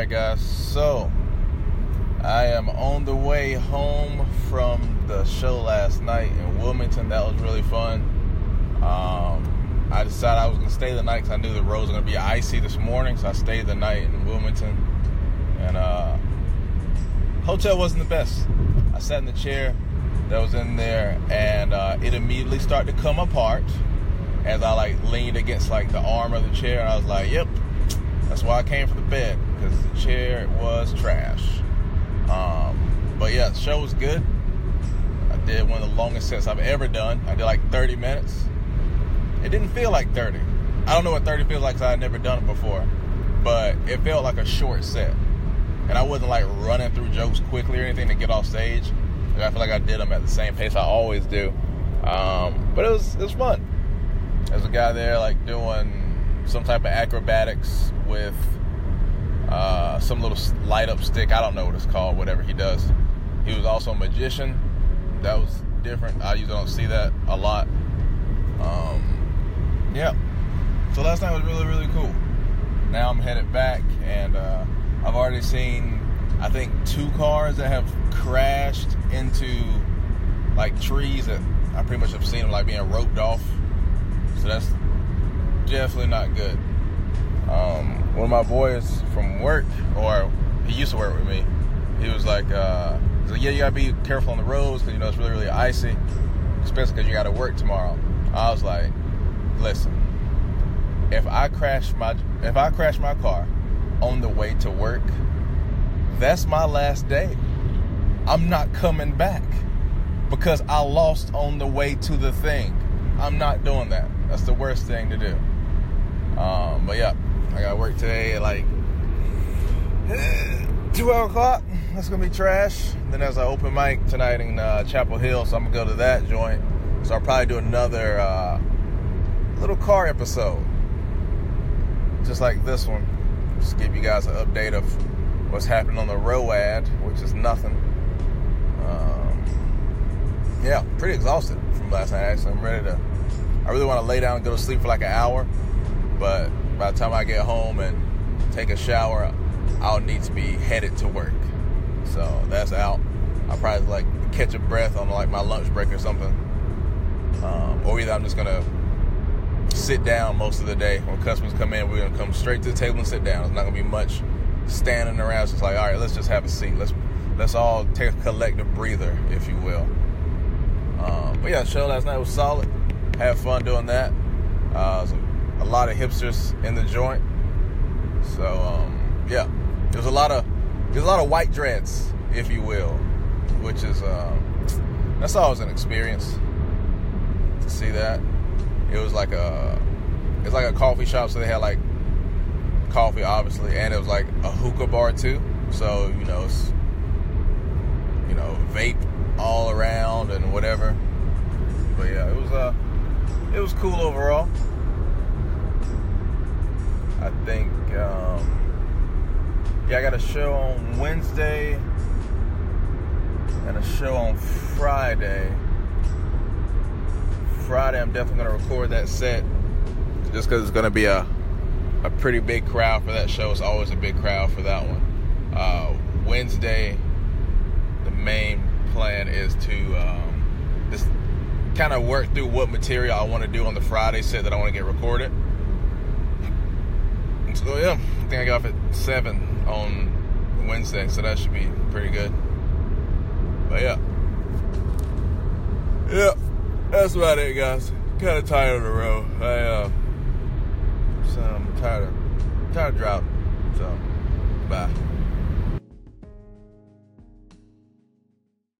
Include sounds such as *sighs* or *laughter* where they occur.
right, guys. So I am on the way home from the show last night in Wilmington. That was really fun. Um, I decided I was gonna stay the night because I knew the roads were gonna be icy this morning, so I stayed the night in Wilmington. And uh, hotel wasn't the best. I sat in the chair that was in there, and uh, it immediately started to come apart as I like leaned against like the arm of the chair. And I was like, "Yep, that's why I came for the bed because the chair was trash." Um, but yeah, the show was good. I did one of the longest sets I've ever done. I did like 30 minutes. It didn't feel like 30. I don't know what 30 feels like because I had never done it before, but it felt like a short set. And I wasn't like running through jokes quickly or anything to get off stage. Like, I feel like I did them at the same pace I always do. Um, but it was it was fun. There's a guy there like doing some type of acrobatics with uh, some little light up stick. I don't know what it's called, whatever he does. He was also a magician. That was different. I usually don't see that a lot. Um, yeah. So last night was really, really cool. Now I'm headed back, and uh, I've already seen, I think, two cars that have crashed into like trees that I pretty much have seen them like being roped off. So that's definitely not good. Um, one of my boys from work, or he used to work with me, he was like, uh, he's like, yeah, you gotta be careful on the roads because you know it's really, really icy, especially because you gotta work tomorrow. I was like, listen, if I crash my if I crash my car on the way to work, that's my last day. I'm not coming back because I lost on the way to the thing. I'm not doing that. That's the worst thing to do. Um, but yeah, I got work today at like *sighs* 12 o'clock. That's gonna be trash. Then there's an open mic tonight in uh, Chapel Hill, so I'm gonna go to that joint. So I'll probably do another uh, little car episode, just like this one. Just give you guys an update of what's happening on the ROAD, which is nothing. Um, yeah, pretty exhausted from last night. Actually, I'm ready to. I really want to lay down and go to sleep for like an hour, but by the time I get home and take a shower, I'll need to be headed to work. So that's out. I'll probably like catch a breath on like my lunch break or something, um, or either I'm just gonna sit down most of the day. When customers come in, we're gonna come straight to the table and sit down. It's not gonna be much standing around. It's like, all right, let's just have a seat. Let's let's all take a collective breather, if you will. Um, but yeah, show last night was solid. Had fun doing that. Uh, a, lot of hipsters in the joint. So um, yeah, there's a lot of there's a lot of white dreads, if you will, which is um, that's always an experience to see that. It was like a it's like a coffee shop, so they had like coffee, obviously, and it was like a hookah bar too. So you know, it's you know, vape all around and whatever. But yeah, it was uh, it was cool overall. I think, um, yeah, I got a show on Wednesday and a show on Friday. Friday, I'm definitely to record that set just because it's to be a a pretty big crowd for that show. It's always a big crowd for that one. Uh, Wednesday, the main plan is to um, just kind of work through what material I want to do on the Friday set that I want to get recorded. So yeah, I think I got off at seven on Wednesday, so that should be pretty good. But yeah, yeah, that's about it, guys. Kind of tired of the road. I uh, so I'm tired of tired of drought. So bye.